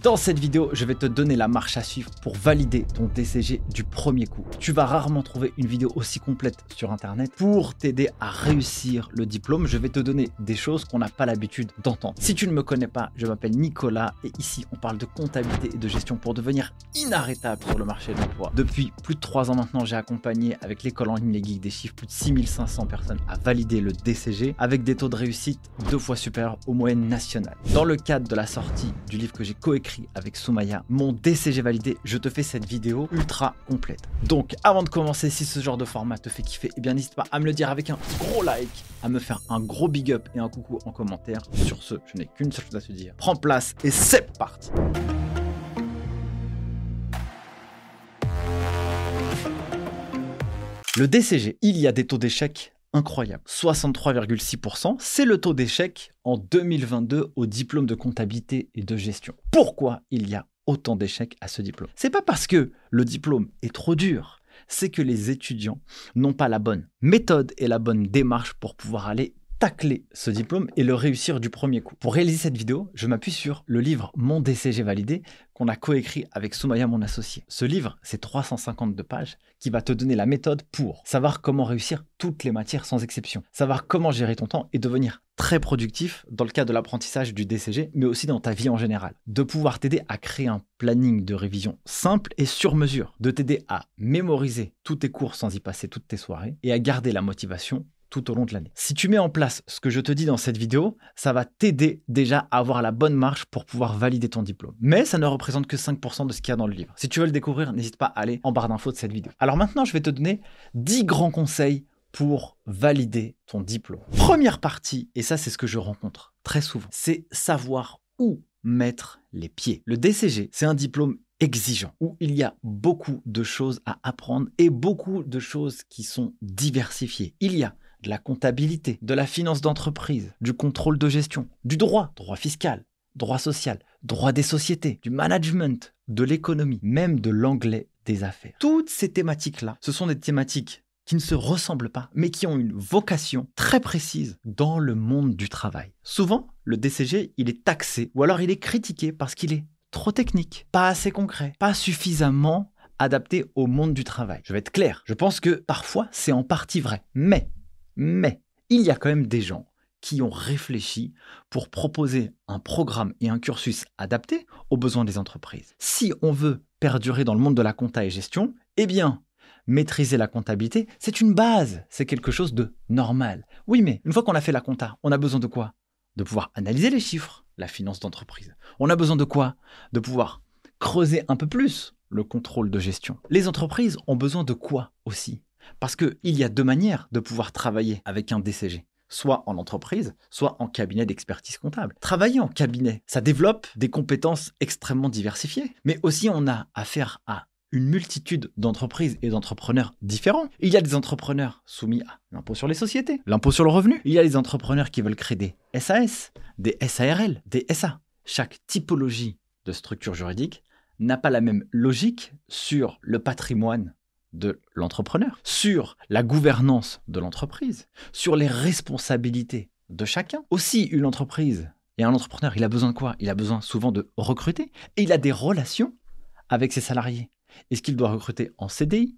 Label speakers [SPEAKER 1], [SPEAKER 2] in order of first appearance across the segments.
[SPEAKER 1] Dans cette vidéo, je vais te donner la marche à suivre pour valider ton DCG du premier coup. Tu vas rarement trouver une vidéo aussi complète sur internet pour t'aider à réussir le diplôme. Je vais te donner des choses qu'on n'a pas l'habitude d'entendre. Si tu ne me connais pas, je m'appelle Nicolas et ici on parle de comptabilité et de gestion pour devenir inarrêtable sur le marché de l'emploi. Depuis plus de 3 ans maintenant, j'ai accompagné avec l'école en ligne Les Geeks des chiffres plus de 6500 personnes à valider le DCG avec des taux de réussite deux fois supérieurs aux moyennes nationales. Dans le cadre de la sortie du livre que j'ai coécrit avec Soumaya, mon DCG validé, je te fais cette vidéo ultra complète. Donc avant de commencer, si ce genre de format te fait kiffer, eh bien n'hésite pas à me le dire avec un gros like, à me faire un gros big up et un coucou en commentaire. Sur ce, je n'ai qu'une seule chose à te dire. Prends place et c'est parti Le DCG, il y a des taux d'échec incroyables. 63,6%, c'est le taux d'échec en 2022 au diplôme de comptabilité et de gestion. Pourquoi il y a autant d'échecs à ce diplôme? C'est pas parce que le diplôme est trop dur, c'est que les étudiants n'ont pas la bonne méthode et la bonne démarche pour pouvoir aller tacler ce diplôme et le réussir du premier coup. Pour réaliser cette vidéo, je m'appuie sur le livre Mon DCG validé qu'on a coécrit avec Soumaya, mon associé. Ce livre, c'est 352 pages qui va te donner la méthode pour savoir comment réussir toutes les matières sans exception, savoir comment gérer ton temps et devenir très productif dans le cadre de l'apprentissage du DCG, mais aussi dans ta vie en général. De pouvoir t'aider à créer un planning de révision simple et sur mesure, de t'aider à mémoriser tous tes cours sans y passer toutes tes soirées et à garder la motivation tout au long de l'année. Si tu mets en place ce que je te dis dans cette vidéo, ça va t'aider déjà à avoir la bonne marche pour pouvoir valider ton diplôme. Mais ça ne représente que 5% de ce qu'il y a dans le livre. Si tu veux le découvrir, n'hésite pas à aller en barre d'infos de cette vidéo. Alors maintenant, je vais te donner 10 grands conseils pour valider ton diplôme. Première partie, et ça c'est ce que je rencontre très souvent, c'est savoir où mettre les pieds. Le DCG, c'est un diplôme exigeant, où il y a beaucoup de choses à apprendre et beaucoup de choses qui sont diversifiées. Il y a de la comptabilité, de la finance d'entreprise, du contrôle de gestion, du droit, droit fiscal, droit social, droit des sociétés, du management, de l'économie, même de l'anglais des affaires. Toutes ces thématiques-là, ce sont des thématiques qui ne se ressemblent pas, mais qui ont une vocation très précise dans le monde du travail. Souvent, le DCG, il est taxé ou alors il est critiqué parce qu'il est trop technique, pas assez concret, pas suffisamment adapté au monde du travail. Je vais être clair, je pense que parfois c'est en partie vrai, mais mais il y a quand même des gens qui ont réfléchi pour proposer un programme et un cursus adapté aux besoins des entreprises. Si on veut perdurer dans le monde de la compta et gestion, eh bien, maîtriser la comptabilité, c'est une base, c'est quelque chose de normal. Oui, mais une fois qu'on a fait la compta, on a besoin de quoi? De pouvoir analyser les chiffres, la finance d'entreprise. On a besoin de quoi? De pouvoir creuser un peu plus le contrôle de gestion. Les entreprises ont besoin de quoi aussi? Parce qu'il y a deux manières de pouvoir travailler avec un DCG soit en entreprise, soit en cabinet d'expertise comptable. Travailler en cabinet, ça développe des compétences extrêmement diversifiées, mais aussi on a affaire à une multitude d'entreprises et d'entrepreneurs différents. Il y a des entrepreneurs soumis à l'impôt sur les sociétés, l'impôt sur le revenu. Il y a des entrepreneurs qui veulent créer des SAS, des SARL, des SA. Chaque typologie de structure juridique n'a pas la même logique sur le patrimoine de l'entrepreneur, sur la gouvernance de l'entreprise, sur les responsabilités de chacun. Aussi, une entreprise et un entrepreneur, il a besoin de quoi? Il a besoin souvent de recruter et il a des relations avec ses salariés. Est-ce qu'il doit recruter en CDI,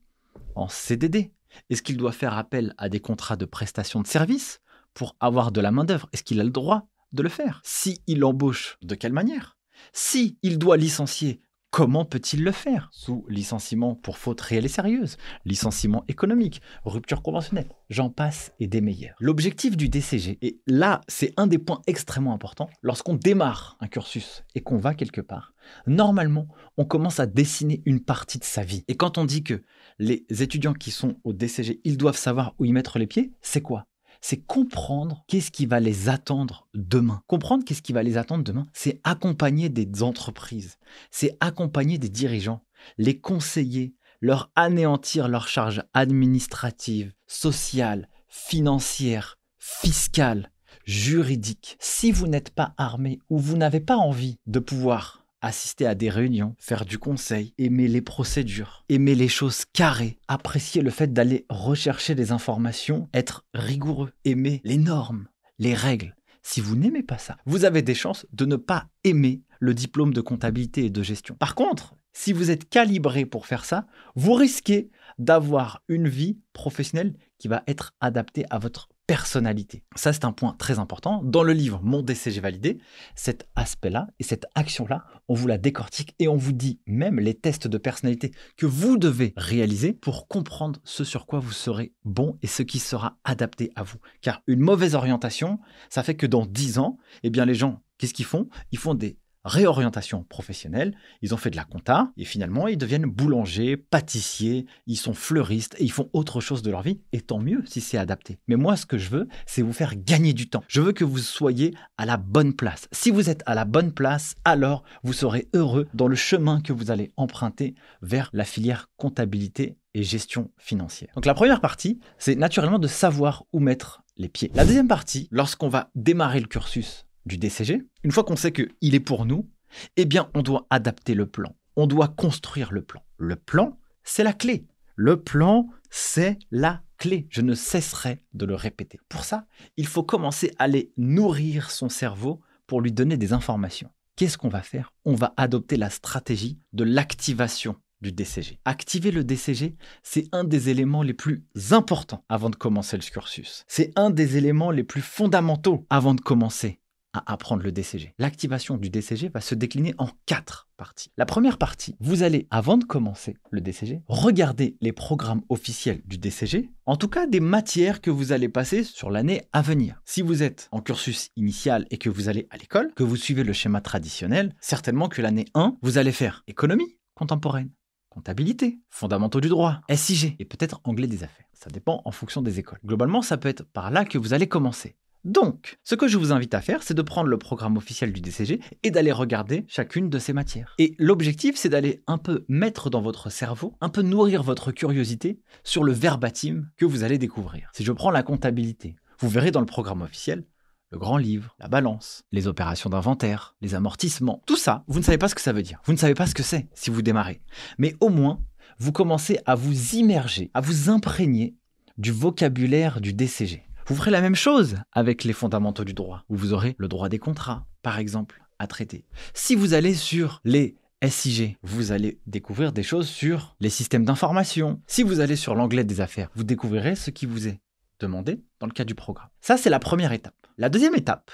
[SPEAKER 1] en CDD Est-ce qu'il doit faire appel à des contrats de prestation de services pour avoir de la main-d'œuvre? Est-ce qu'il a le droit de le faire? Si il embauche, de quelle manière? Si il doit licencier, Comment peut-il le faire? Sous licenciement pour faute réelle et sérieuse, licenciement économique, rupture conventionnelle, j'en passe et des meilleurs. L'objectif du DCG, et là c'est un des points extrêmement importants, lorsqu'on démarre un cursus et qu'on va quelque part, normalement on commence à dessiner une partie de sa vie. Et quand on dit que les étudiants qui sont au DCG, ils doivent savoir où y mettre les pieds, c'est quoi? C'est comprendre qu'est-ce qui va les attendre demain. Comprendre qu'est-ce qui va les attendre demain, c'est accompagner des entreprises, c'est accompagner des dirigeants, les conseiller, leur anéantir leurs charges administratives, sociales, financières, fiscales, juridiques. Si vous n'êtes pas armé ou vous n'avez pas envie de pouvoir assister à des réunions, faire du conseil, aimer les procédures, aimer les choses carrées, apprécier le fait d'aller rechercher des informations, être rigoureux, aimer les normes, les règles. Si vous n'aimez pas ça, vous avez des chances de ne pas aimer le diplôme de comptabilité et de gestion. Par contre, si vous êtes calibré pour faire ça, vous risquez d'avoir une vie professionnelle qui va être adaptée à votre personnalité. Ça, c'est un point très important. Dans le livre Mon DCG validé, cet aspect-là et cette action-là, on vous la décortique et on vous dit même les tests de personnalité que vous devez réaliser pour comprendre ce sur quoi vous serez bon et ce qui sera adapté à vous. Car une mauvaise orientation, ça fait que dans 10 ans, eh bien les gens, qu'est-ce qu'ils font? Ils font des réorientation professionnelle, ils ont fait de la compta et finalement ils deviennent boulangers, pâtissiers, ils sont fleuristes et ils font autre chose de leur vie et tant mieux si c'est adapté. Mais moi ce que je veux, c'est vous faire gagner du temps. Je veux que vous soyez à la bonne place. Si vous êtes à la bonne place, alors vous serez heureux dans le chemin que vous allez emprunter vers la filière comptabilité et gestion financière. Donc la première partie, c'est naturellement de savoir où mettre les pieds. La deuxième partie, lorsqu'on va démarrer le cursus du DCG, une fois qu'on sait qu'il est pour nous, eh bien, on doit adapter le plan. On doit construire le plan. Le plan, c'est la clé. Le plan, c'est la clé. Je ne cesserai de le répéter. Pour ça, il faut commencer à aller nourrir son cerveau pour lui donner des informations. Qu'est-ce qu'on va faire? On va adopter la stratégie de l'activation du DCG. Activer le DCG, c'est un des éléments les plus importants avant de commencer le cursus. C'est un des éléments les plus fondamentaux avant de commencer à apprendre le DCG. L'activation du DCG va se décliner en quatre parties. La première partie, vous allez, avant de commencer le DCG, regarder les programmes officiels du DCG, en tout cas des matières que vous allez passer sur l'année à venir. Si vous êtes en cursus initial et que vous allez à l'école, que vous suivez le schéma traditionnel, certainement que l'année 1, vous allez faire économie contemporaine, comptabilité, fondamentaux du droit, SIG et peut-être anglais des affaires. Ça dépend en fonction des écoles. Globalement, ça peut être par là que vous allez commencer. Donc, ce que je vous invite à faire, c'est de prendre le programme officiel du DCG et d'aller regarder chacune de ces matières. Et l'objectif, c'est d'aller un peu mettre dans votre cerveau, un peu nourrir votre curiosité sur le verbatim que vous allez découvrir. Si je prends la comptabilité, vous verrez dans le programme officiel le grand livre, la balance, les opérations d'inventaire, les amortissements, tout ça, vous ne savez pas ce que ça veut dire. Vous ne savez pas ce que c'est si vous démarrez. Mais au moins, vous commencez à vous immerger, à vous imprégner du vocabulaire du DCG. Vous ferez la même chose avec les fondamentaux du droit, où vous aurez le droit des contrats, par exemple, à traiter. Si vous allez sur les SIG, vous allez découvrir des choses sur les systèmes d'information. Si vous allez sur l'anglais des affaires, vous découvrirez ce qui vous est demandé dans le cadre du programme. Ça, c'est la première étape. La deuxième étape,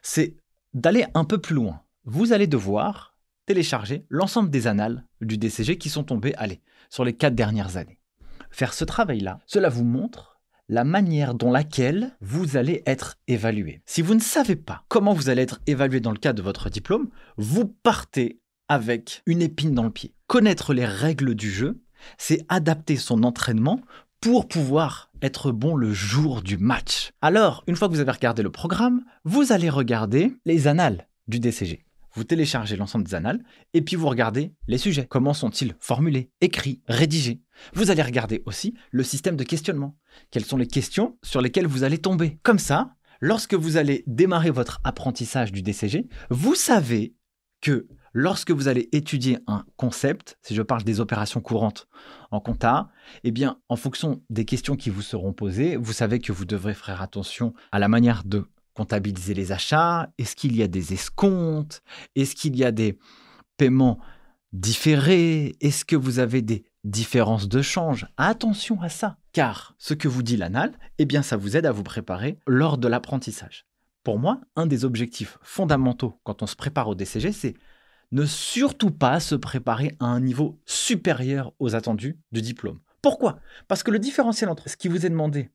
[SPEAKER 1] c'est d'aller un peu plus loin. Vous allez devoir télécharger l'ensemble des annales du DCG qui sont tombées, allez, sur les quatre dernières années. Faire ce travail-là, cela vous montre la manière dont laquelle vous allez être évalué. Si vous ne savez pas comment vous allez être évalué dans le cadre de votre diplôme, vous partez avec une épine dans le pied. Connaître les règles du jeu, c'est adapter son entraînement pour pouvoir être bon le jour du match. Alors, une fois que vous avez regardé le programme, vous allez regarder les annales du DCG vous téléchargez l'ensemble des annales et puis vous regardez les sujets. Comment sont-ils formulés, écrits, rédigés? Vous allez regarder aussi le système de questionnement. Quelles sont les questions sur lesquelles vous allez tomber? Comme ça, lorsque vous allez démarrer votre apprentissage du DCG, vous savez que lorsque vous allez étudier un concept, si je parle des opérations courantes en compta, eh bien, en fonction des questions qui vous seront posées, vous savez que vous devrez faire attention à la manière de comptabiliser les achats? Est-ce qu'il y a des escomptes? Est-ce qu'il y a des paiements différés? Est-ce que vous avez des différences de change? Attention à ça, car ce que vous dit l'anal, eh bien ça vous aide à vous préparer lors de l'apprentissage. Pour moi, un des objectifs fondamentaux quand on se prépare au DCG, c'est ne surtout pas se préparer à un niveau supérieur aux attendus du diplôme. Pourquoi? Parce que le différentiel entre ce qui vous est demandé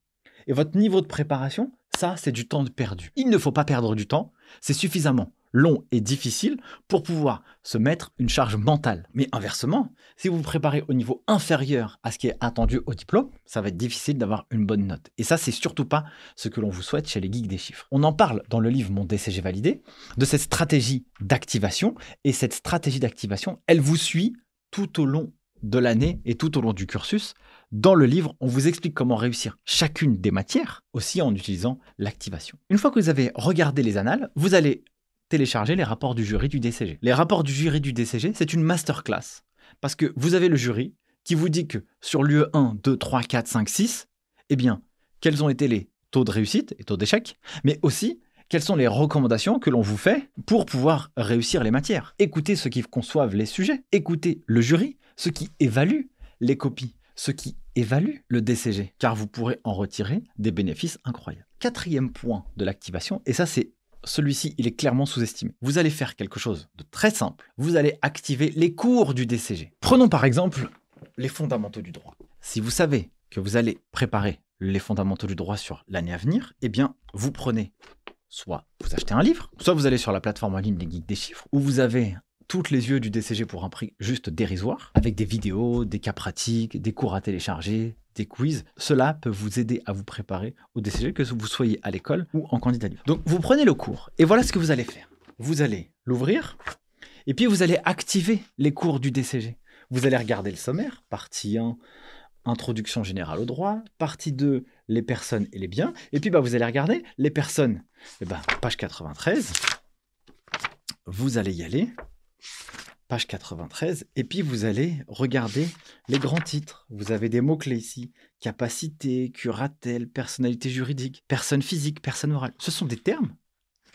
[SPEAKER 1] et votre niveau de préparation, ça, c'est du temps perdu. Il ne faut pas perdre du temps, c'est suffisamment long et difficile pour pouvoir se mettre une charge mentale. Mais inversement, si vous vous préparez au niveau inférieur à ce qui est attendu au diplôme, ça va être difficile d'avoir une bonne note. Et ça, c'est surtout pas ce que l'on vous souhaite chez les geeks des chiffres. On en parle dans le livre Mon DCG validé, de cette stratégie d'activation. Et cette stratégie d'activation, elle vous suit tout au long de l'année et tout au long du cursus. Dans le livre, on vous explique comment réussir chacune des matières, aussi en utilisant l'activation. Une fois que vous avez regardé les annales, vous allez télécharger les rapports du jury du DCG. Les rapports du jury du DCG, c'est une masterclass. Parce que vous avez le jury qui vous dit que sur l'UE 1, 2, 3, 4, 5, 6, eh bien, quels ont été les taux de réussite et taux d'échec, mais aussi quelles sont les recommandations que l'on vous fait pour pouvoir réussir les matières. Écoutez ceux qui conçoivent les sujets, écoutez le jury, ceux qui évaluent les copies, ceux qui évaluent le DCG, car vous pourrez en retirer des bénéfices incroyables. Quatrième point de l'activation, et ça c'est celui-ci, il est clairement sous-estimé. Vous allez faire quelque chose de très simple. Vous allez activer les cours du DCG. Prenons par exemple les fondamentaux du droit. Si vous savez que vous allez préparer les fondamentaux du droit sur l'année à venir, eh bien, vous prenez soit vous achetez un livre, soit vous allez sur la plateforme en ligne Les Geeks des Chiffres, où vous avez toutes les yeux du DCG pour un prix juste dérisoire, avec des vidéos, des cas pratiques, des cours à télécharger, des quiz. Cela peut vous aider à vous préparer au DCG, que vous soyez à l'école ou en candidat libre. Donc vous prenez le cours, et voilà ce que vous allez faire. Vous allez l'ouvrir, et puis vous allez activer les cours du DCG. Vous allez regarder le sommaire, partie 1, introduction générale au droit, partie 2, les personnes et les biens, et puis bah, vous allez regarder les personnes. Et eh ben, page 93, vous allez y aller, page 93, et puis vous allez regarder les grands titres. Vous avez des mots-clés ici, capacité, curatelle, personnalité juridique, personne physique, personne morale. Ce sont des termes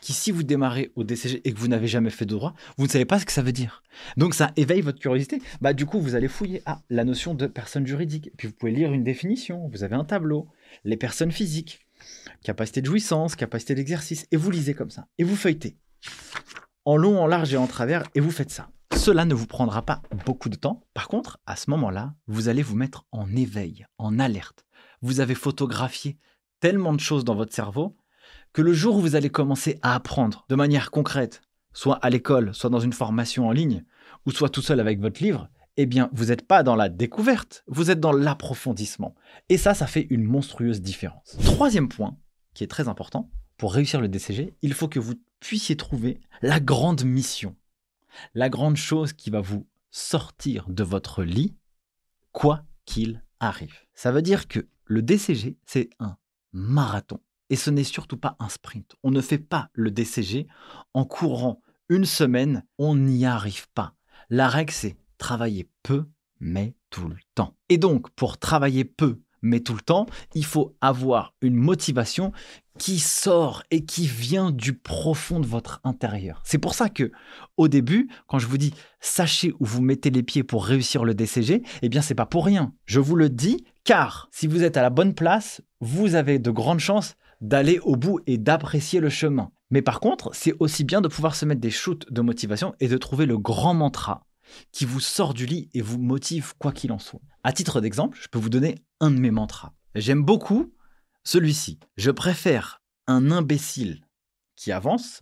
[SPEAKER 1] qui, si vous démarrez au DCG et que vous n'avez jamais fait de droit, vous ne savez pas ce que ça veut dire. Donc ça éveille votre curiosité. Bah, du coup, vous allez fouiller à la notion de personne juridique. Puis vous pouvez lire une définition, vous avez un tableau, les personnes physiques, capacité de jouissance, capacité d'exercice, et vous lisez comme ça. Et vous feuilletez. En long, en large et en travers, et vous faites ça. Cela ne vous prendra pas beaucoup de temps. Par contre, à ce moment-là, vous allez vous mettre en éveil, en alerte. Vous avez photographié tellement de choses dans votre cerveau que le jour où vous allez commencer à apprendre de manière concrète, soit à l'école, soit dans une formation en ligne, ou soit tout seul avec votre livre, eh bien, vous n'êtes pas dans la découverte, vous êtes dans l'approfondissement. Et ça, ça fait une monstrueuse différence. Troisième point, qui est très important, pour réussir le DCG, il faut que vous puissiez trouver la grande mission, la grande chose qui va vous sortir de votre lit, quoi qu'il arrive. Ça veut dire que le DCG, c'est un marathon. Et ce n'est surtout pas un sprint. On ne fait pas le DCG en courant une semaine, on n'y arrive pas. La règle, c'est travailler peu, mais tout le temps. Et donc, pour travailler peu, mais tout le temps, il faut avoir une motivation qui sort et qui vient du profond de votre intérieur. C'est pour ça que au début, quand je vous dis sachez où vous mettez les pieds pour réussir le DCG, eh bien c'est pas pour rien. Je vous le dis car si vous êtes à la bonne place, vous avez de grandes chances d'aller au bout et d'apprécier le chemin. Mais par contre, c'est aussi bien de pouvoir se mettre des shoots de motivation et de trouver le grand mantra qui vous sort du lit et vous motive quoi qu'il en soit. À titre d'exemple, je peux vous donner un de mes mantras. J'aime beaucoup celui-ci. Je préfère un imbécile qui avance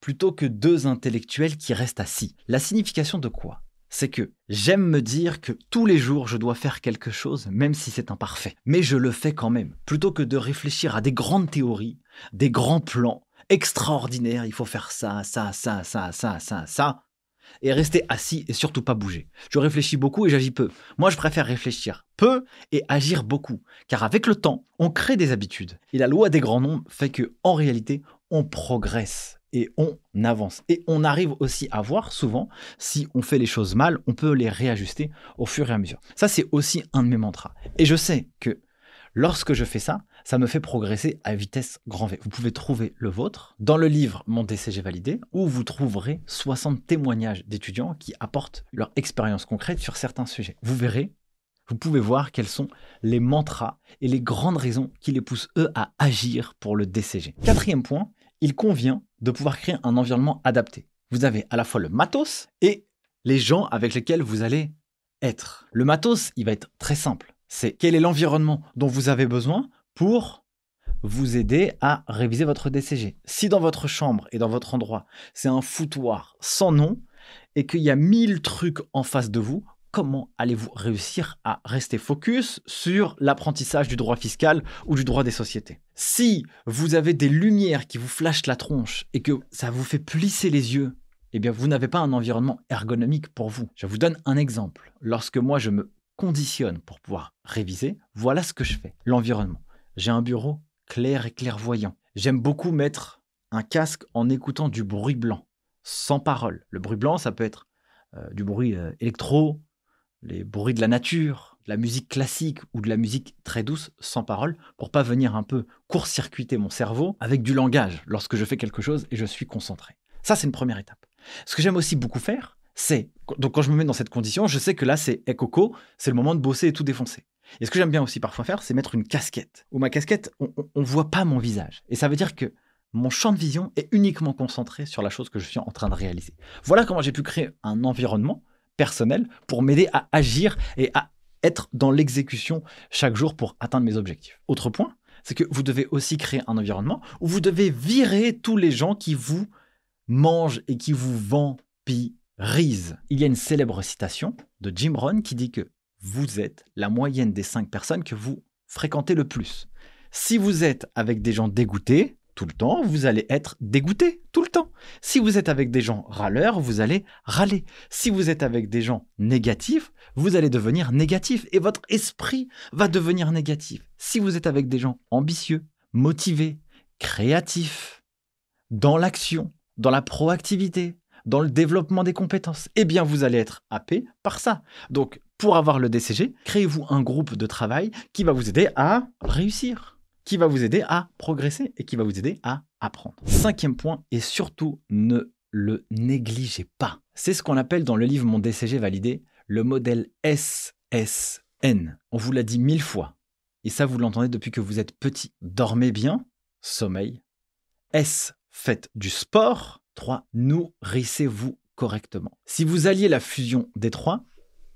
[SPEAKER 1] plutôt que deux intellectuels qui restent assis. La signification de quoi? C'est que j'aime me dire que tous les jours je dois faire quelque chose, même si c'est imparfait. Mais je le fais quand même. Plutôt que de réfléchir à des grandes théories, des grands plans extraordinaires, il faut faire ça, ça, ça, ça, ça, ça, ça, et rester assis et surtout pas bouger. Je réfléchis beaucoup et j'agis peu. Moi, je préfère réfléchir peu et agir beaucoup, car avec le temps, on crée des habitudes. Et la loi des grands nombres fait que, en réalité, on progresse et on avance. Et on arrive aussi à voir souvent, si on fait les choses mal, on peut les réajuster au fur et à mesure. Ça, c'est aussi un de mes mantras. Et je sais que lorsque je fais ça, ça me fait progresser à vitesse grand V. Vous pouvez trouver le vôtre dans le livre Mon DCG validé, où vous trouverez 60 témoignages d'étudiants qui apportent leur expérience concrète sur certains sujets. Vous verrez, vous pouvez voir quels sont les mantras et les grandes raisons qui les poussent, eux, à agir pour le DCG. Quatrième point, il convient de pouvoir créer un environnement adapté. Vous avez à la fois le matos et les gens avec lesquels vous allez être. Le matos, il va être très simple. C'est quel est l'environnement dont vous avez besoin pour vous aider à réviser votre DCG. Si dans votre chambre et dans votre endroit, c'est un foutoir sans nom et qu'il y a mille trucs en face de vous, comment allez-vous réussir à rester focus sur l'apprentissage du droit fiscal ou du droit des sociétés? Si vous avez des lumières qui vous flashent la tronche et que ça vous fait plisser les yeux, eh bien vous n'avez pas un environnement ergonomique pour vous. Je vous donne un exemple. Lorsque moi je me conditionne pour pouvoir réviser, voilà ce que je fais. L'environnement. J'ai un bureau clair et clairvoyant. J'aime beaucoup mettre un casque en écoutant du bruit blanc, sans parole. Le bruit blanc, ça peut être euh, du bruit euh, électro, les bruits de la nature, la musique classique ou de la musique très douce, sans parole, pour pas venir un peu court-circuiter mon cerveau avec du langage lorsque je fais quelque chose et je suis concentré. Ça, c'est une première étape. Ce que j'aime aussi beaucoup faire, c'est, donc quand je me mets dans cette condition, je sais que là, c'est coco, c'est le moment de bosser et tout défoncer. Et ce que j'aime bien aussi parfois faire, c'est mettre une casquette. Où ma casquette, on ne voit pas mon visage. Et ça veut dire que mon champ de vision est uniquement concentré sur la chose que je suis en train de réaliser. Voilà comment j'ai pu créer un environnement personnel pour m'aider à agir et à être dans l'exécution chaque jour pour atteindre mes objectifs. Autre point, c'est que vous devez aussi créer un environnement où vous devez virer tous les gens qui vous mangent et qui vous vampirisent. Il y a une célèbre citation de Jim Rohn qui dit que vous êtes la moyenne des cinq personnes que vous fréquentez le plus. Si vous êtes avec des gens dégoûtés, tout le temps, vous allez être dégoûté tout le temps. Si vous êtes avec des gens râleurs, vous allez râler. Si vous êtes avec des gens négatifs, vous allez devenir négatif et votre esprit va devenir négatif. Si vous êtes avec des gens ambitieux, motivés, créatifs, dans l'action, dans la proactivité, dans le développement des compétences, eh bien vous allez être happé par ça. Donc pour avoir le DCG, créez-vous un groupe de travail qui va vous aider à réussir qui va vous aider à progresser et qui va vous aider à apprendre. Cinquième point, et surtout ne le négligez pas. C'est ce qu'on appelle dans le livre Mon DCG validé le modèle SSN. On vous l'a dit mille fois. Et ça, vous l'entendez depuis que vous êtes petit. Dormez bien, sommeil. S, faites du sport. 3. Nourrissez-vous correctement. Si vous alliez la fusion des trois,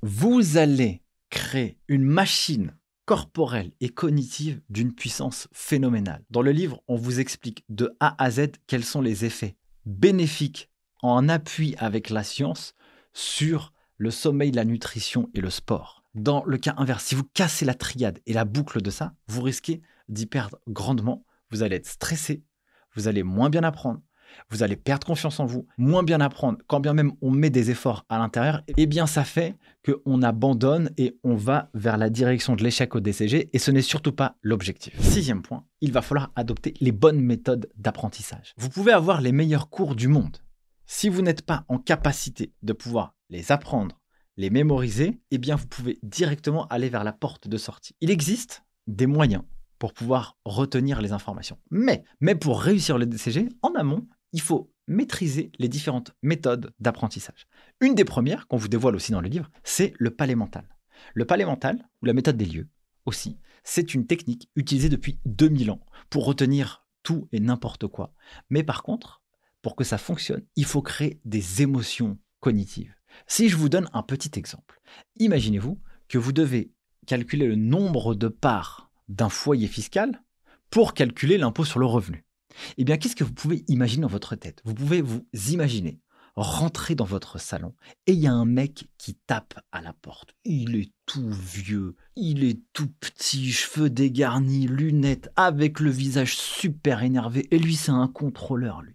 [SPEAKER 1] vous allez créer une machine corporelle et cognitive d'une puissance phénoménale. Dans le livre, on vous explique de A à Z quels sont les effets bénéfiques en appui avec la science sur le sommeil, la nutrition et le sport. Dans le cas inverse, si vous cassez la triade et la boucle de ça, vous risquez d'y perdre grandement. Vous allez être stressé, vous allez moins bien apprendre, vous allez perdre confiance en vous, moins bien apprendre, quand bien même on met des efforts à l'intérieur, eh bien ça fait qu'on abandonne et on va vers la direction de l'échec au DCG et ce n'est surtout pas l'objectif. Sixième point, il va falloir adopter les bonnes méthodes d'apprentissage. Vous pouvez avoir les meilleurs cours du monde. Si vous n'êtes pas en capacité de pouvoir les apprendre, les mémoriser, eh bien vous pouvez directement aller vers la porte de sortie. Il existe des moyens pour pouvoir retenir les informations. Mais, mais pour réussir le DCG, en amont, il faut maîtriser les différentes méthodes d'apprentissage. Une des premières, qu'on vous dévoile aussi dans le livre, c'est le palais mental. Le palais mental, ou la méthode des lieux aussi, c'est une technique utilisée depuis 2000 ans pour retenir tout et n'importe quoi. Mais par contre, pour que ça fonctionne, il faut créer des émotions cognitives. Si je vous donne un petit exemple, imaginez-vous que vous devez calculer le nombre de parts d'un foyer fiscal pour calculer l'impôt sur le revenu. Eh bien, qu'est-ce que vous pouvez imaginer dans votre tête? Vous pouvez vous imaginer rentrer dans votre salon et il y a un mec qui tape à la porte. Il est tout vieux, il est tout petit, cheveux dégarnis, lunettes, avec le visage super énervé. Et lui, c'est un contrôleur, lui.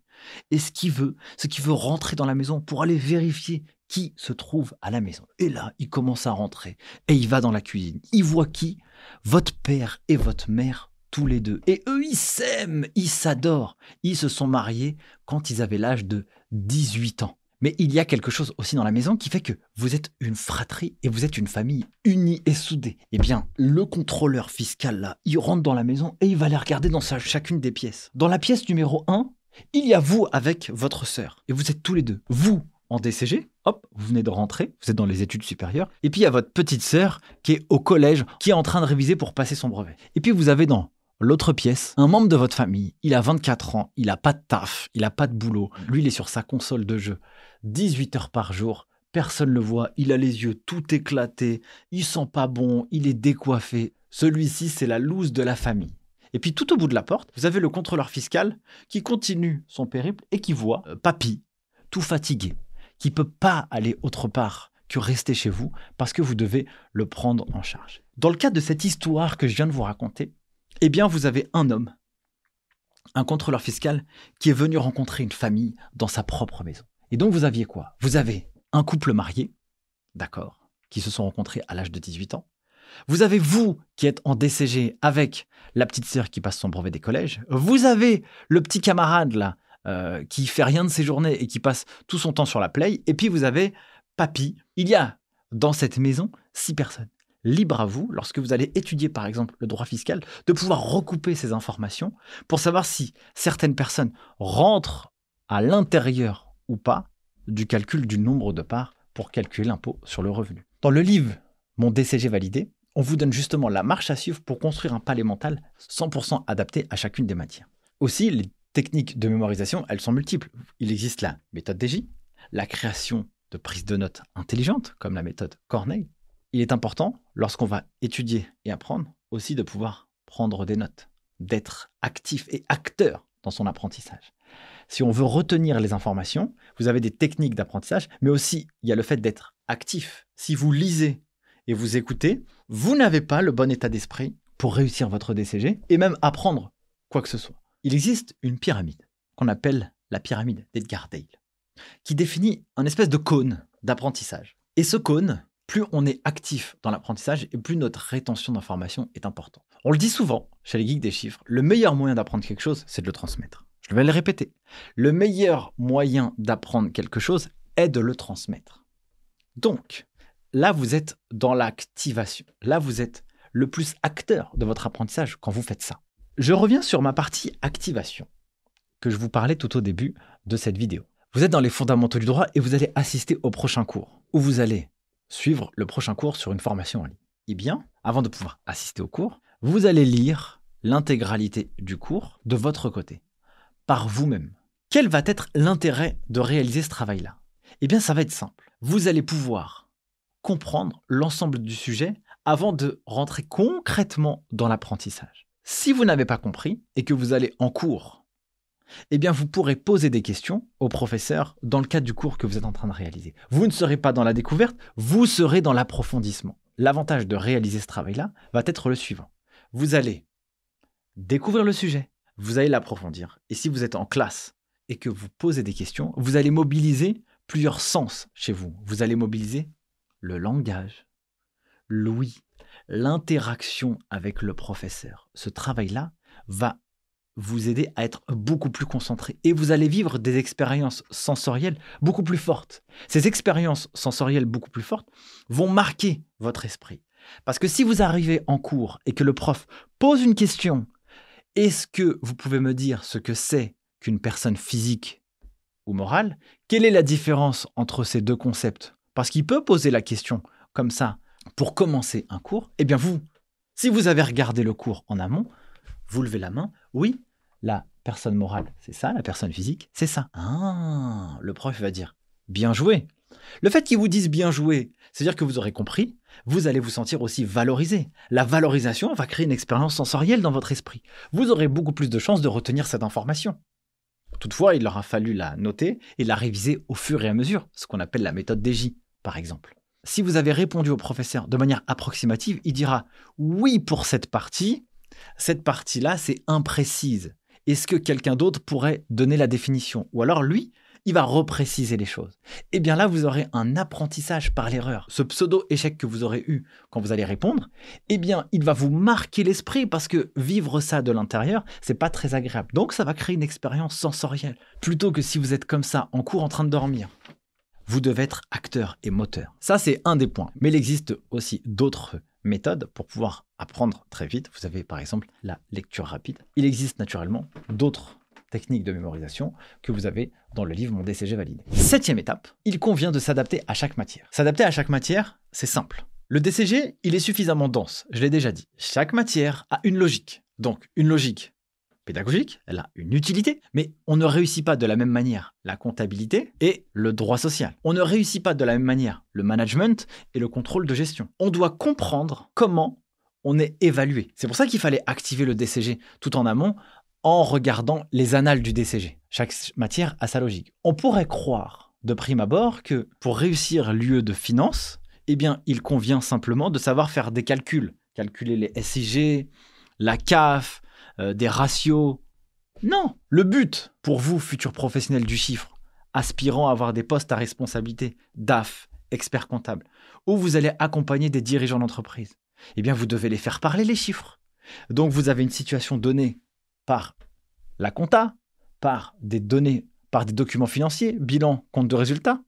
[SPEAKER 1] Et ce qu'il veut, c'est qu'il veut rentrer dans la maison pour aller vérifier qui se trouve à la maison. Et là, il commence à rentrer et il va dans la cuisine. Il voit qui? Votre père et votre mère tous les deux. Et eux, ils s'aiment, ils s'adorent. Ils se sont mariés quand ils avaient l'âge de 18 ans. Mais il y a quelque chose aussi dans la maison qui fait que vous êtes une fratrie et vous êtes une famille unie et soudée. Eh bien, le contrôleur fiscal, là, il rentre dans la maison et il va les regarder dans chacune des pièces. Dans la pièce numéro 1, il y a vous avec votre sœur. Et vous êtes tous les deux. Vous, en DCG, hop, vous venez de rentrer, vous êtes dans les études supérieures. Et puis il y a votre petite sœur qui est au collège, qui est en train de réviser pour passer son brevet. Et puis vous avez dans L'autre pièce, un membre de votre famille, il a 24 ans, il a pas de taf, il a pas de boulot. Lui, il est sur sa console de jeu 18 heures par jour. Personne le voit, il a les yeux tout éclatés, il sent pas bon, il est décoiffé. Celui-ci, c'est la loose de la famille. Et puis tout au bout de la porte, vous avez le contrôleur fiscal qui continue son périple et qui voit euh, papy, tout fatigué, qui peut pas aller autre part que rester chez vous parce que vous devez le prendre en charge. Dans le cadre de cette histoire que je viens de vous raconter, eh bien, vous avez un homme, un contrôleur fiscal, qui est venu rencontrer une famille dans sa propre maison. Et donc, vous aviez quoi? Vous avez un couple marié, d'accord, qui se sont rencontrés à l'âge de 18 ans. Vous avez vous qui êtes en DCG avec la petite sœur qui passe son brevet des collèges. Vous avez le petit camarade là euh, qui fait rien de ses journées et qui passe tout son temps sur la play. Et puis vous avez papy. Il y a dans cette maison six personnes. Libre à vous, lorsque vous allez étudier par exemple le droit fiscal, de pouvoir recouper ces informations pour savoir si certaines personnes rentrent à l'intérieur ou pas du calcul du nombre de parts pour calculer l'impôt sur le revenu. Dans le livre Mon DCG validé, on vous donne justement la marche à suivre pour construire un palais mental 100% adapté à chacune des matières. Aussi, les techniques de mémorisation, elles sont multiples. Il existe la méthode DJ, la création de prises de notes intelligentes, comme la méthode Corneille. Il est important, lorsqu'on va étudier et apprendre, aussi de pouvoir prendre des notes, d'être actif et acteur dans son apprentissage. Si on veut retenir les informations, vous avez des techniques d'apprentissage, mais aussi il y a le fait d'être actif. Si vous lisez et vous écoutez, vous n'avez pas le bon état d'esprit pour réussir votre DCG et même apprendre quoi que ce soit. Il existe une pyramide qu'on appelle la pyramide d'Edgar Dale, qui définit un espèce de cône d'apprentissage. Et ce cône, plus on est actif dans l'apprentissage et plus notre rétention d'informations est importante. On le dit souvent chez les geeks des chiffres, le meilleur moyen d'apprendre quelque chose, c'est de le transmettre. Je vais le répéter. Le meilleur moyen d'apprendre quelque chose est de le transmettre. Donc, là, vous êtes dans l'activation. Là, vous êtes le plus acteur de votre apprentissage quand vous faites ça. Je reviens sur ma partie activation que je vous parlais tout au début de cette vidéo. Vous êtes dans les fondamentaux du droit et vous allez assister au prochain cours, où vous allez suivre le prochain cours sur une formation en ligne. Eh bien, avant de pouvoir assister au cours, vous allez lire l'intégralité du cours de votre côté par vous-même. Quel va être l'intérêt de réaliser ce travail-là? Eh bien, ça va être simple. Vous allez pouvoir comprendre l'ensemble du sujet avant de rentrer concrètement dans l'apprentissage. Si vous n'avez pas compris et que vous allez en cours, eh bien, vous pourrez poser des questions au professeur dans le cadre du cours que vous êtes en train de réaliser. Vous ne serez pas dans la découverte, vous serez dans l'approfondissement. L'avantage de réaliser ce travail-là va être le suivant. Vous allez découvrir le sujet, vous allez l'approfondir. Et si vous êtes en classe et que vous posez des questions, vous allez mobiliser plusieurs sens chez vous. Vous allez mobiliser le langage, l'ouïe, l'interaction avec le professeur. Ce travail-là va vous aider à être beaucoup plus concentré et vous allez vivre des expériences sensorielles beaucoup plus fortes. Ces expériences sensorielles beaucoup plus fortes vont marquer votre esprit. Parce que si vous arrivez en cours et que le prof pose une question est-ce que vous pouvez me dire ce que c'est qu'une personne physique ou morale? Quelle est la différence entre ces deux concepts? Parce qu'il peut poser la question comme ça pour commencer un cours. Eh bien vous, si vous avez regardé le cours en amont, vous levez la main. Oui, la personne morale, c'est ça, la personne physique, c'est ça. Ah, le prof va dire bien joué. Le fait qu'il vous dise bien joué, c'est-à-dire que vous aurez compris, vous allez vous sentir aussi valorisé. La valorisation va créer une expérience sensorielle dans votre esprit. Vous aurez beaucoup plus de chances de retenir cette information. Toutefois, il aura fallu la noter et la réviser au fur et à mesure, ce qu'on appelle la méthode DJ, par exemple. Si vous avez répondu au professeur de manière approximative, il dira oui pour cette partie, cette partie-là, c'est imprécise. Est-ce que quelqu'un d'autre pourrait donner la définition? Ou alors lui, il va repréciser les choses. Et eh bien là, vous aurez un apprentissage par l'erreur. Ce pseudo-échec que vous aurez eu quand vous allez répondre, eh bien, il va vous marquer l'esprit parce que vivre ça de l'intérieur, c'est pas très agréable. Donc, ça va créer une expérience sensorielle. Plutôt que si vous êtes comme ça, en cours, en train de dormir. Vous devez être acteur et moteur. Ça, c'est un des points. Mais il existe aussi d'autres méthodes pour pouvoir apprendre très vite. Vous avez par exemple la lecture rapide. Il existe naturellement d'autres techniques de mémorisation que vous avez dans le livre Mon DCG validé. Septième étape, il convient de s'adapter à chaque matière. S'adapter à chaque matière, c'est simple. Le DCG, il est suffisamment dense, je l'ai déjà dit. Chaque matière a une logique. Donc, une logique pédagogique, elle a une utilité, mais on ne réussit pas de la même manière la comptabilité et le droit social. On ne réussit pas de la même manière le management et le contrôle de gestion. On doit comprendre comment on est évalué. C'est pour ça qu'il fallait activer le DCG tout en amont en regardant les annales du DCG. Chaque matière a sa logique. On pourrait croire de prime abord que pour réussir l'UE de finance, eh bien, il convient simplement de savoir faire des calculs, calculer les SIG, la CAF, euh, des ratios. Non, le but pour vous, futurs professionnels du chiffre, aspirant à avoir des postes à responsabilité, DAF, expert comptable, où vous allez accompagner des dirigeants d'entreprise, eh bien, vous devez les faire parler les chiffres. Donc, vous avez une situation donnée par la compta, par des données, par des documents financiers, bilan, compte de résultats.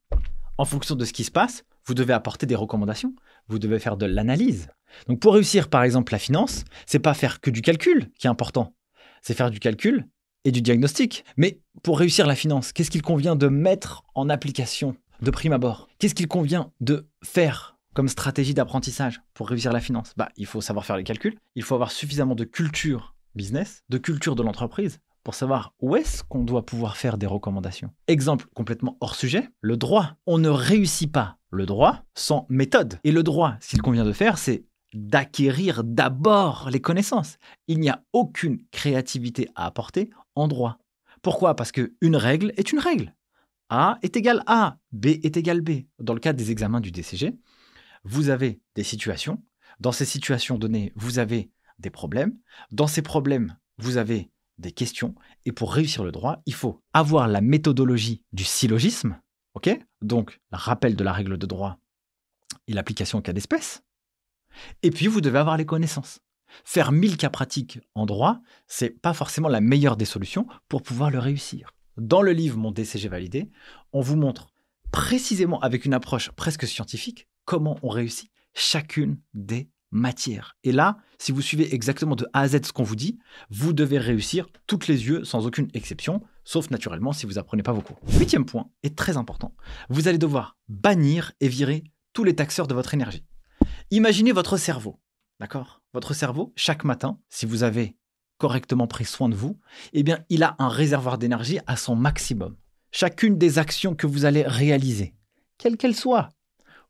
[SPEAKER 1] En fonction de ce qui se passe, vous devez apporter des recommandations, vous devez faire de l'analyse. Donc pour réussir par exemple la finance, c'est pas faire que du calcul qui est important, c'est faire du calcul et du diagnostic. Mais pour réussir la finance, qu'est-ce qu'il convient de mettre en application de prime abord? Qu'est-ce qu'il convient de faire comme stratégie d'apprentissage pour réussir la finance? Bah, Il faut savoir faire les calculs, il faut avoir suffisamment de culture business, de culture de l'entreprise, pour savoir où est-ce qu'on doit pouvoir faire des recommandations. Exemple complètement hors sujet, le droit. On ne réussit pas le droit sans méthode. Et le droit, ce qu'il convient de faire, c'est d'acquérir d'abord les connaissances. Il n'y a aucune créativité à apporter en droit. Pourquoi? Parce qu'une règle est une règle. A est égal A, B est égal B. Dans le cadre des examens du DCG, vous avez des situations. Dans ces situations données, vous avez des problèmes. Dans ces problèmes, vous avez des questions. Et pour réussir le droit, il faut avoir la méthodologie du syllogisme. Donc, rappel de la règle de droit et l'application au cas d'espèce. Et puis, vous devez avoir les connaissances. Faire 1000 cas pratiques en droit, c'est pas forcément la meilleure des solutions pour pouvoir le réussir. Dans le livre Mon DCG validé, on vous montre précisément avec une approche presque scientifique comment on réussit chacune des matières. Et là, si vous suivez exactement de A à Z ce qu'on vous dit, vous devez réussir toutes les yeux sans aucune exception, sauf naturellement si vous apprenez pas vos cours. Huitième point est très important. Vous allez devoir bannir et virer tous les taxeurs de votre énergie. Imaginez votre cerveau, d'accord? Votre cerveau, chaque matin, si vous avez correctement pris soin de vous, eh bien, il a un réservoir d'énergie à son maximum. Chacune des actions que vous allez réaliser, quelle qu'elle soit,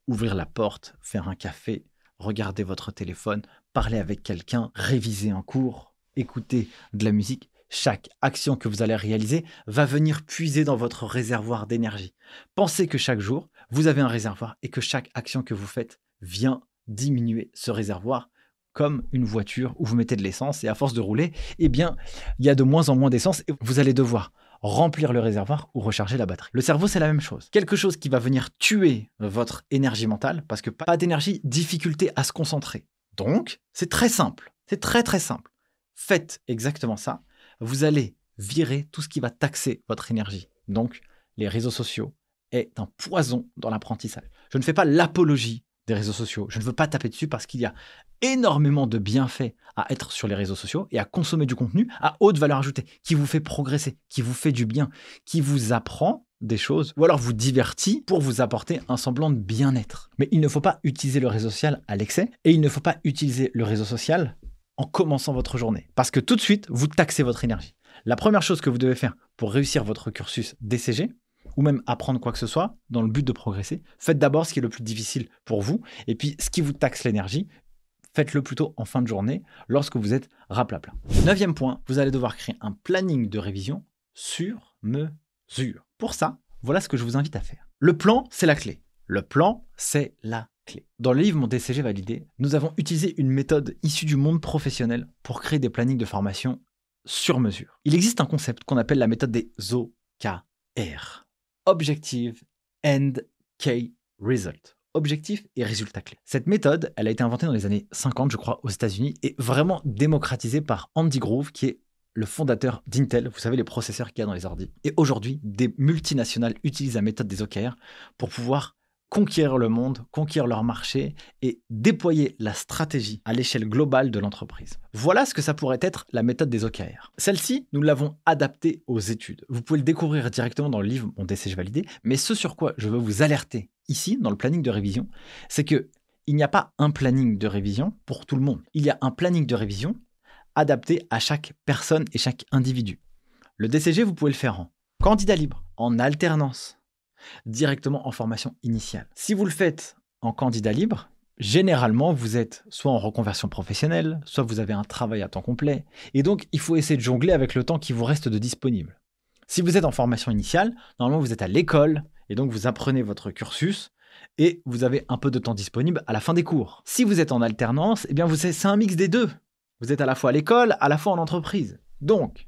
[SPEAKER 1] ouvrir la porte, faire un café, regarder votre téléphone, parler avec quelqu'un, réviser un cours, écouter de la musique, chaque action que vous allez réaliser va venir puiser dans votre réservoir d'énergie. Pensez que chaque jour, vous avez un réservoir et que chaque action que vous faites vient diminuer ce réservoir comme une voiture où vous mettez de l'essence et à force de rouler, eh bien, il y a de moins en moins d'essence et vous allez devoir remplir le réservoir ou recharger la batterie. Le cerveau, c'est la même chose. Quelque chose qui va venir tuer votre énergie mentale parce que pas d'énergie, difficulté à se concentrer. Donc, c'est très simple. C'est très très simple. Faites exactement ça. Vous allez virer tout ce qui va taxer votre énergie. Donc, les réseaux sociaux est un poison dans l'apprentissage. Je ne fais pas l'apologie des réseaux sociaux. Je ne veux pas taper dessus parce qu'il y a énormément de bienfaits à être sur les réseaux sociaux et à consommer du contenu à haute valeur ajoutée, qui vous fait progresser, qui vous fait du bien, qui vous apprend des choses, ou alors vous divertit pour vous apporter un semblant de bien-être. Mais il ne faut pas utiliser le réseau social à l'excès, et il ne faut pas utiliser le réseau social en commençant votre journée, parce que tout de suite, vous taxez votre énergie. La première chose que vous devez faire pour réussir votre cursus DCG, ou même apprendre quoi que ce soit dans le but de progresser, faites d'abord ce qui est le plus difficile pour vous, et puis ce qui vous taxe l'énergie, faites-le plutôt en fin de journée lorsque vous êtes raplapla. Neuvième point, vous allez devoir créer un planning de révision sur mesure. Pour ça, voilà ce que je vous invite à faire. Le plan, c'est la clé. Le plan, c'est la Dans le livre Mon DCG validé, nous avons utilisé une méthode issue du monde professionnel pour créer des plannings de formation sur mesure. Il existe un concept qu'on appelle la méthode des OKR. Objective and Key Result. Objectif et résultat clé. Cette méthode, elle a été inventée dans les années 50, je crois, aux États-Unis, et vraiment démocratisée par Andy Grove, qui est le fondateur d'Intel, vous savez les processeurs qu'il y a dans les ordi. Et aujourd'hui, des multinationales utilisent la méthode des OKR pour pouvoir conquérir le monde, conquérir leur marché et déployer la stratégie à l'échelle globale de l'entreprise. Voilà ce que ça pourrait être la méthode des OKR. Celle-ci, nous l'avons adaptée aux études. Vous pouvez le découvrir directement dans le livre Mon DCG validé, mais ce sur quoi je veux vous alerter ici, dans le planning de révision, c'est que il n'y a pas un planning de révision pour tout le monde. Il y a un planning de révision adapté à chaque personne et chaque individu. Le DCG, vous pouvez le faire en candidat libre, en alternance, directement en formation initiale. Si vous le faites en candidat libre, généralement, vous êtes soit en reconversion professionnelle, soit vous avez un travail à temps complet, et donc il faut essayer de jongler avec le temps qui vous reste de disponible. Si vous êtes en formation initiale, normalement vous êtes à l'école, et donc vous apprenez votre cursus, et vous avez un peu de temps disponible à la fin des cours. Si vous êtes en alternance, eh bien c'est un mix des deux. Vous êtes à la fois à l'école, à la fois en entreprise. Donc,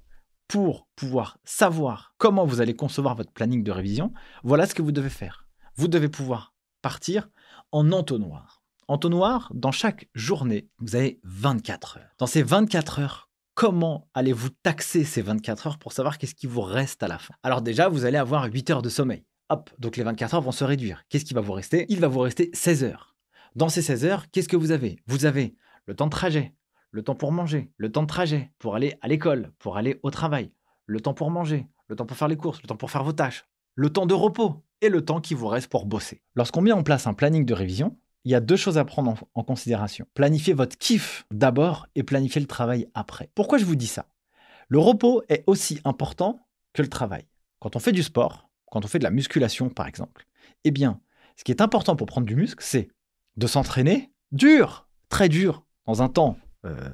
[SPEAKER 1] pour pouvoir savoir comment vous allez concevoir votre planning de révision, voilà ce que vous devez faire. Vous devez pouvoir partir en entonnoir. Entonnoir, dans chaque journée, vous avez 24 heures. Dans ces 24 heures, comment allez-vous taxer ces 24 heures pour savoir qu'est-ce qui vous reste à la fin? Alors déjà, vous allez avoir 8 heures de sommeil. Hop, donc les 24 heures vont se réduire. Qu'est-ce qui va vous rester? Il va vous rester 16 heures. Dans ces 16 heures, qu'est-ce que vous avez? Vous avez le temps de trajet, le temps pour manger, le temps de trajet pour aller à l'école, pour aller au travail, le temps pour manger, le temps pour faire les courses, le temps pour faire vos tâches, le temps de repos et le temps qui vous reste pour bosser. Lorsqu'on met en place un planning de révision, il y a deux choses à prendre en, considération. Planifier votre kiff d'abord et planifier le travail après. Pourquoi je vous dis ça? Le repos est aussi important que le travail. Quand on fait du sport, quand on fait de la musculation par exemple, eh bien, ce qui est important pour prendre du muscle, c'est de s'entraîner dur, très dur, dans un temps euh,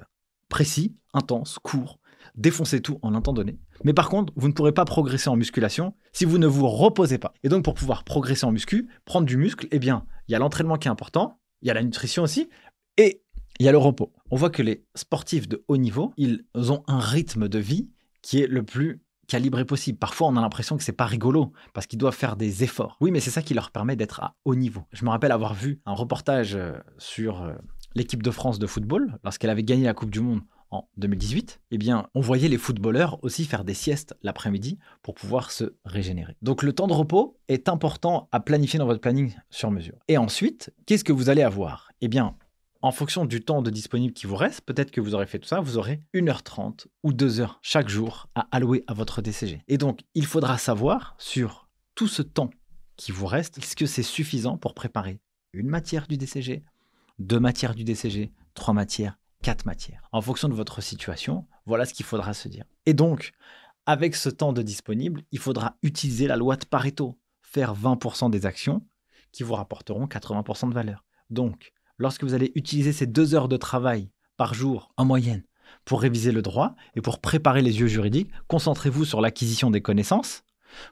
[SPEAKER 1] précis, intense, court, défoncer tout en un temps donné. Mais par contre, vous ne pourrez pas progresser en musculation si vous ne vous reposez pas. Et donc, pour pouvoir progresser en muscu, prendre du muscle, eh bien, il y a l'entraînement qui est important, il y a la nutrition aussi, et il y a le repos. On voit que les sportifs de haut niveau, ils ont un rythme de vie qui est le plus calibré possible. Parfois, on a l'impression que c'est pas rigolo parce qu'ils doivent faire des efforts. Oui, mais c'est ça qui leur permet d'être à haut niveau. Je me rappelle avoir vu un reportage euh, sur euh, l'équipe de France de football lorsqu'elle avait gagné la Coupe du Monde en 2018, eh on voyait les footballeurs aussi faire des siestes l'après-midi pour pouvoir se régénérer. Donc le temps de repos est important à planifier dans votre planning sur mesure. Et ensuite, qu'est-ce que vous allez avoir? Eh bien, en fonction du temps de disponible qui vous reste, peut-être que vous aurez fait tout ça, vous aurez 1h30 ou 2h chaque jour à allouer à votre DCG. Et donc, il faudra savoir sur tout ce temps qui vous reste, est-ce que c'est suffisant pour préparer une matière du DCG, deux matières du DCG, trois matières, quatre matières. En fonction de votre situation, voilà ce qu'il faudra se dire. Et donc, avec ce temps de disponible, il faudra utiliser la loi de Pareto, faire 20% des actions qui vous rapporteront 80% de valeur. Donc, lorsque vous allez utiliser ces deux heures de travail par jour en moyenne pour réviser le droit et pour préparer les yeux juridiques, concentrez-vous sur l'acquisition des connaissances,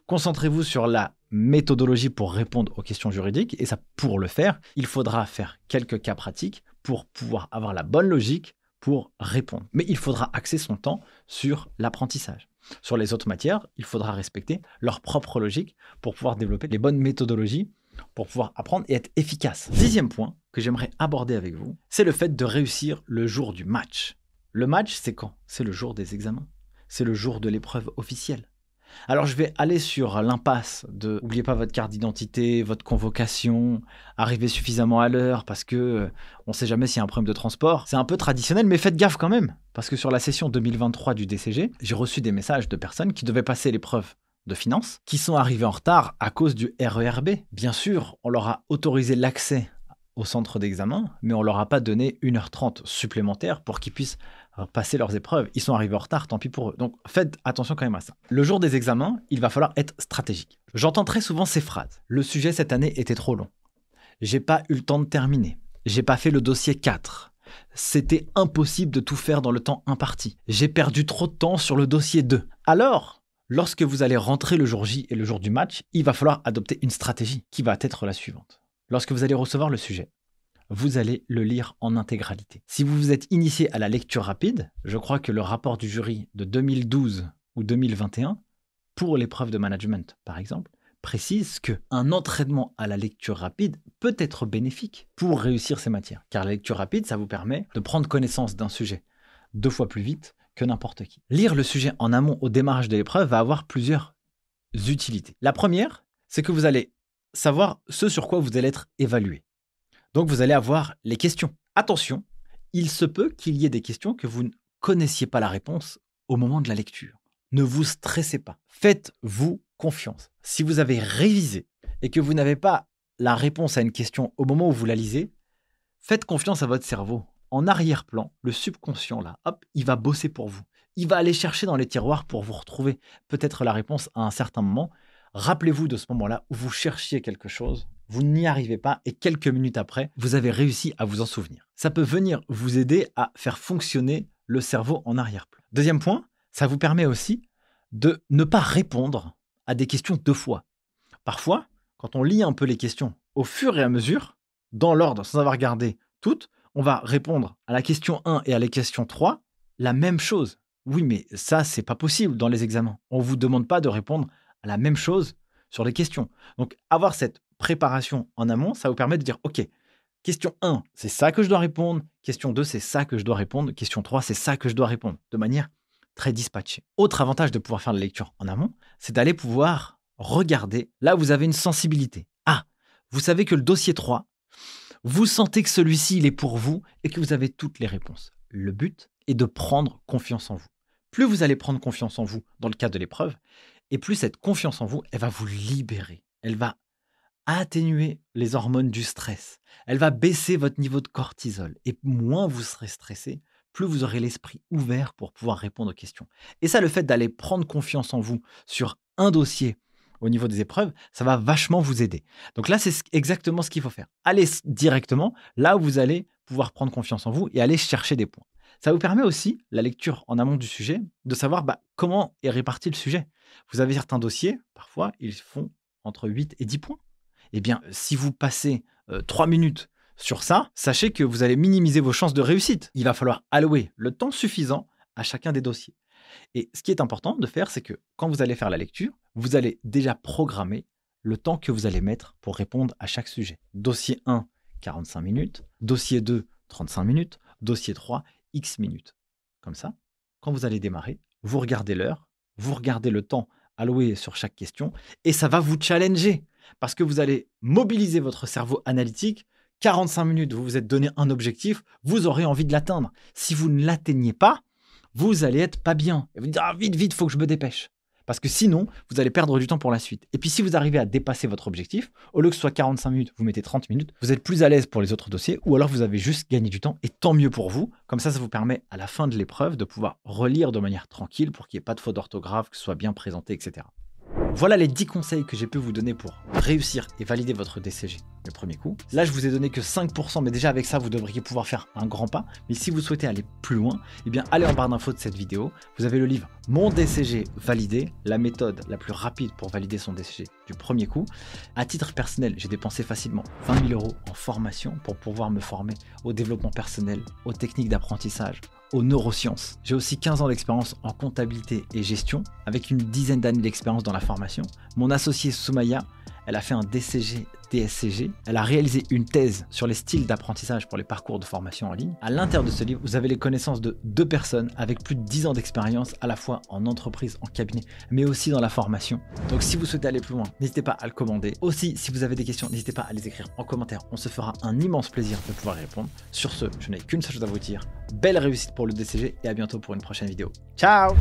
[SPEAKER 1] concentrez-vous sur la méthodologie pour répondre aux questions juridiques, et ça, pour le faire, il faudra faire quelques cas pratiques pour pouvoir avoir la bonne logique pour répondre. Mais il faudra axer son temps sur l'apprentissage. Sur les autres matières, il faudra respecter leur propre logique pour pouvoir développer les bonnes méthodologies pour pouvoir apprendre et être efficace. Dixième point que j'aimerais aborder avec vous, c'est le fait de réussir le jour du match. Le match, c'est quand? C'est le jour des examens. C'est le jour de l'épreuve officielle. Alors je vais aller sur l'impasse de n'oubliez pas votre carte d'identité, votre convocation, arriver suffisamment à l'heure parce que euh, on ne sait jamais s'il y a un problème de transport. C'est un peu traditionnel, mais faites gaffe quand même parce que sur la session 2023 du DCG, j'ai reçu des messages de personnes qui devaient passer l'épreuve de finances qui sont arrivés en retard à cause du RERB. Bien sûr, on leur a autorisé l'accès au centre d'examen, mais on leur a pas donné 1h30 supplémentaire pour qu'ils puissent passer leurs épreuves. Ils sont arrivés en retard, tant pis pour eux. Donc faites attention quand même à ça. Le jour des examens, il va falloir être stratégique. J'entends très souvent ces phrases. Le sujet cette année était trop long. J'ai pas eu le temps de terminer. J'ai pas fait le dossier 4. C'était impossible de tout faire dans le temps imparti. J'ai perdu trop de temps sur le dossier 2. Alors, Lorsque vous allez rentrer le jour J et le jour du match, il va falloir adopter une stratégie qui va être la suivante. Lorsque vous allez recevoir le sujet, vous allez le lire en intégralité. Si vous vous êtes initié à la lecture rapide, je crois que le rapport du jury de 2012 ou 2021, pour l'épreuve de management par exemple, précise que un entraînement à la lecture rapide peut être bénéfique pour réussir ces matières. Car la lecture rapide, ça vous permet de prendre connaissance d'un sujet deux fois plus vite que n'importe qui. Lire le sujet en amont au démarrage de l'épreuve va avoir plusieurs utilités. La première, c'est que vous allez savoir ce sur quoi vous allez être évalué. Donc vous allez avoir les questions. Attention, il se peut qu'il y ait des questions que vous ne connaissiez pas la réponse au moment de la lecture. Ne vous stressez pas. Faites-vous confiance. Si vous avez révisé et que vous n'avez pas la réponse à une question au moment où vous la lisez, faites confiance à votre cerveau en arrière-plan, le subconscient, là, hop, il va bosser pour vous. Il va aller chercher dans les tiroirs pour vous retrouver peut-être la réponse à un certain moment. Rappelez-vous de ce moment-là où vous cherchiez quelque chose, vous n'y arrivez pas et quelques minutes après, vous avez réussi à vous en souvenir. Ça peut venir vous aider à faire fonctionner le cerveau en arrière-plan. Deuxième point, ça vous permet aussi de ne pas répondre à des questions deux fois. Parfois, quand on lit un peu les questions au fur et à mesure, dans l'ordre, sans avoir gardé toutes, on va répondre à la question 1 et à la question 3 la même chose. Oui, mais ça, c'est pas possible dans les examens. On ne vous demande pas de répondre à la même chose sur les questions. Donc, avoir cette préparation en amont, ça vous permet de dire, OK, question 1, c'est ça que je dois répondre. Question 2, c'est ça que je dois répondre. Question 3, c'est ça que je dois répondre. De manière très dispatchée. Autre avantage de pouvoir faire la lecture en amont, c'est d'aller pouvoir regardez, là vous avez une sensibilité. Ah, vous savez que le dossier 3, vous sentez que celui-ci, il est pour vous et que vous avez toutes les réponses. Le but est de prendre confiance en vous. Plus vous allez prendre confiance en vous dans le cadre de l'épreuve, et plus cette confiance en vous, elle va vous libérer. Elle va atténuer les hormones du stress. Elle va baisser votre niveau de cortisol. Et moins vous serez stressé, plus vous aurez l'esprit ouvert pour pouvoir répondre aux questions. Et ça, le fait d'aller prendre confiance en vous sur un dossier au niveau des épreuves, ça va vachement vous aider. Donc là, c'est exactement ce qu'il faut faire. Allez directement là où vous allez pouvoir prendre confiance en vous et aller chercher des points. Ça vous permet aussi, la lecture en amont du sujet, de savoir bah, comment est réparti le sujet. Vous avez certains dossiers, parfois, ils font entre 8 et 10 points. Eh bien, si vous passez 3 euh, minutes sur ça, sachez que vous allez minimiser vos chances de réussite. Il va falloir allouer le temps suffisant à chacun des dossiers. Et ce qui est important de faire, c'est que quand vous allez faire la lecture, vous allez déjà programmer le temps que vous allez mettre pour répondre à chaque sujet. Dossier 1, 45 minutes. Dossier 2, 35 minutes. Dossier 3, X minutes. Comme ça, quand vous allez démarrer, vous regardez l'heure, vous regardez le temps alloué sur chaque question, et ça va vous challenger, parce que vous allez mobiliser votre cerveau analytique 45 minutes, vous vous êtes donné un objectif, vous aurez envie de l'atteindre. Si vous ne l'atteignez pas, vous allez être pas bien. Et vous dites, ah, vite, vite, faut que je me dépêche. Parce que sinon, vous allez perdre du temps pour la suite. Et puis si vous arrivez à dépasser votre objectif, au lieu que ce soit 45 minutes, vous mettez 30 minutes, vous êtes plus à l'aise pour les autres dossiers, ou alors vous avez juste gagné du temps, et tant mieux pour vous. Comme ça, ça vous permet à la fin de l'épreuve de pouvoir relire de manière tranquille pour qu'il n'y ait pas de faute d'orthographe, que ce soit bien présenté, etc. Voilà les 10 conseils que j'ai pu vous donner pour réussir et valider votre DCG le premier coup. Là, je vous ai donné que 5%, mais déjà avec ça, vous devriez pouvoir faire un grand pas. Mais si vous souhaitez aller plus loin, eh bien, allez en barre d'infos de cette vidéo. Vous avez le livre Mon DCG validé, la méthode la plus rapide pour valider son DCG du premier coup. À titre personnel, j'ai dépensé facilement 20 000 euros en formation pour pouvoir me former au développement personnel, aux techniques d'apprentissage, aux neurosciences. J'ai aussi 15 ans d'expérience en comptabilité et gestion, avec une dizaine d'années d'expérience dans la formation. Mon associé Soumaya, elle a fait un DCG DSCG. Elle a réalisé une thèse sur les styles d'apprentissage pour les parcours de formation en ligne. À l'intérieur de ce livre, vous avez les connaissances de deux personnes avec plus de 10 ans d'expérience à la fois en entreprise, en cabinet, mais aussi dans la formation. Donc si vous souhaitez aller plus loin, n'hésitez pas à le commander. Aussi, si vous avez des questions, n'hésitez pas à les écrire en commentaire. On se fera un immense plaisir de pouvoir y répondre. Sur ce, je n'ai qu'une seule chose à vous dire. Belle réussite pour le DCG et à bientôt pour une prochaine vidéo. Ciao